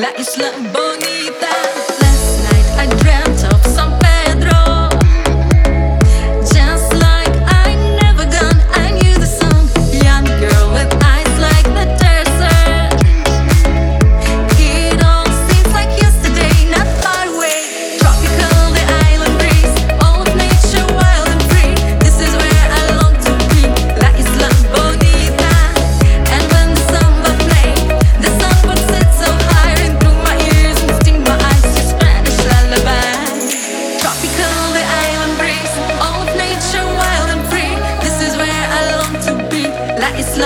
like you slutting bum.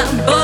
La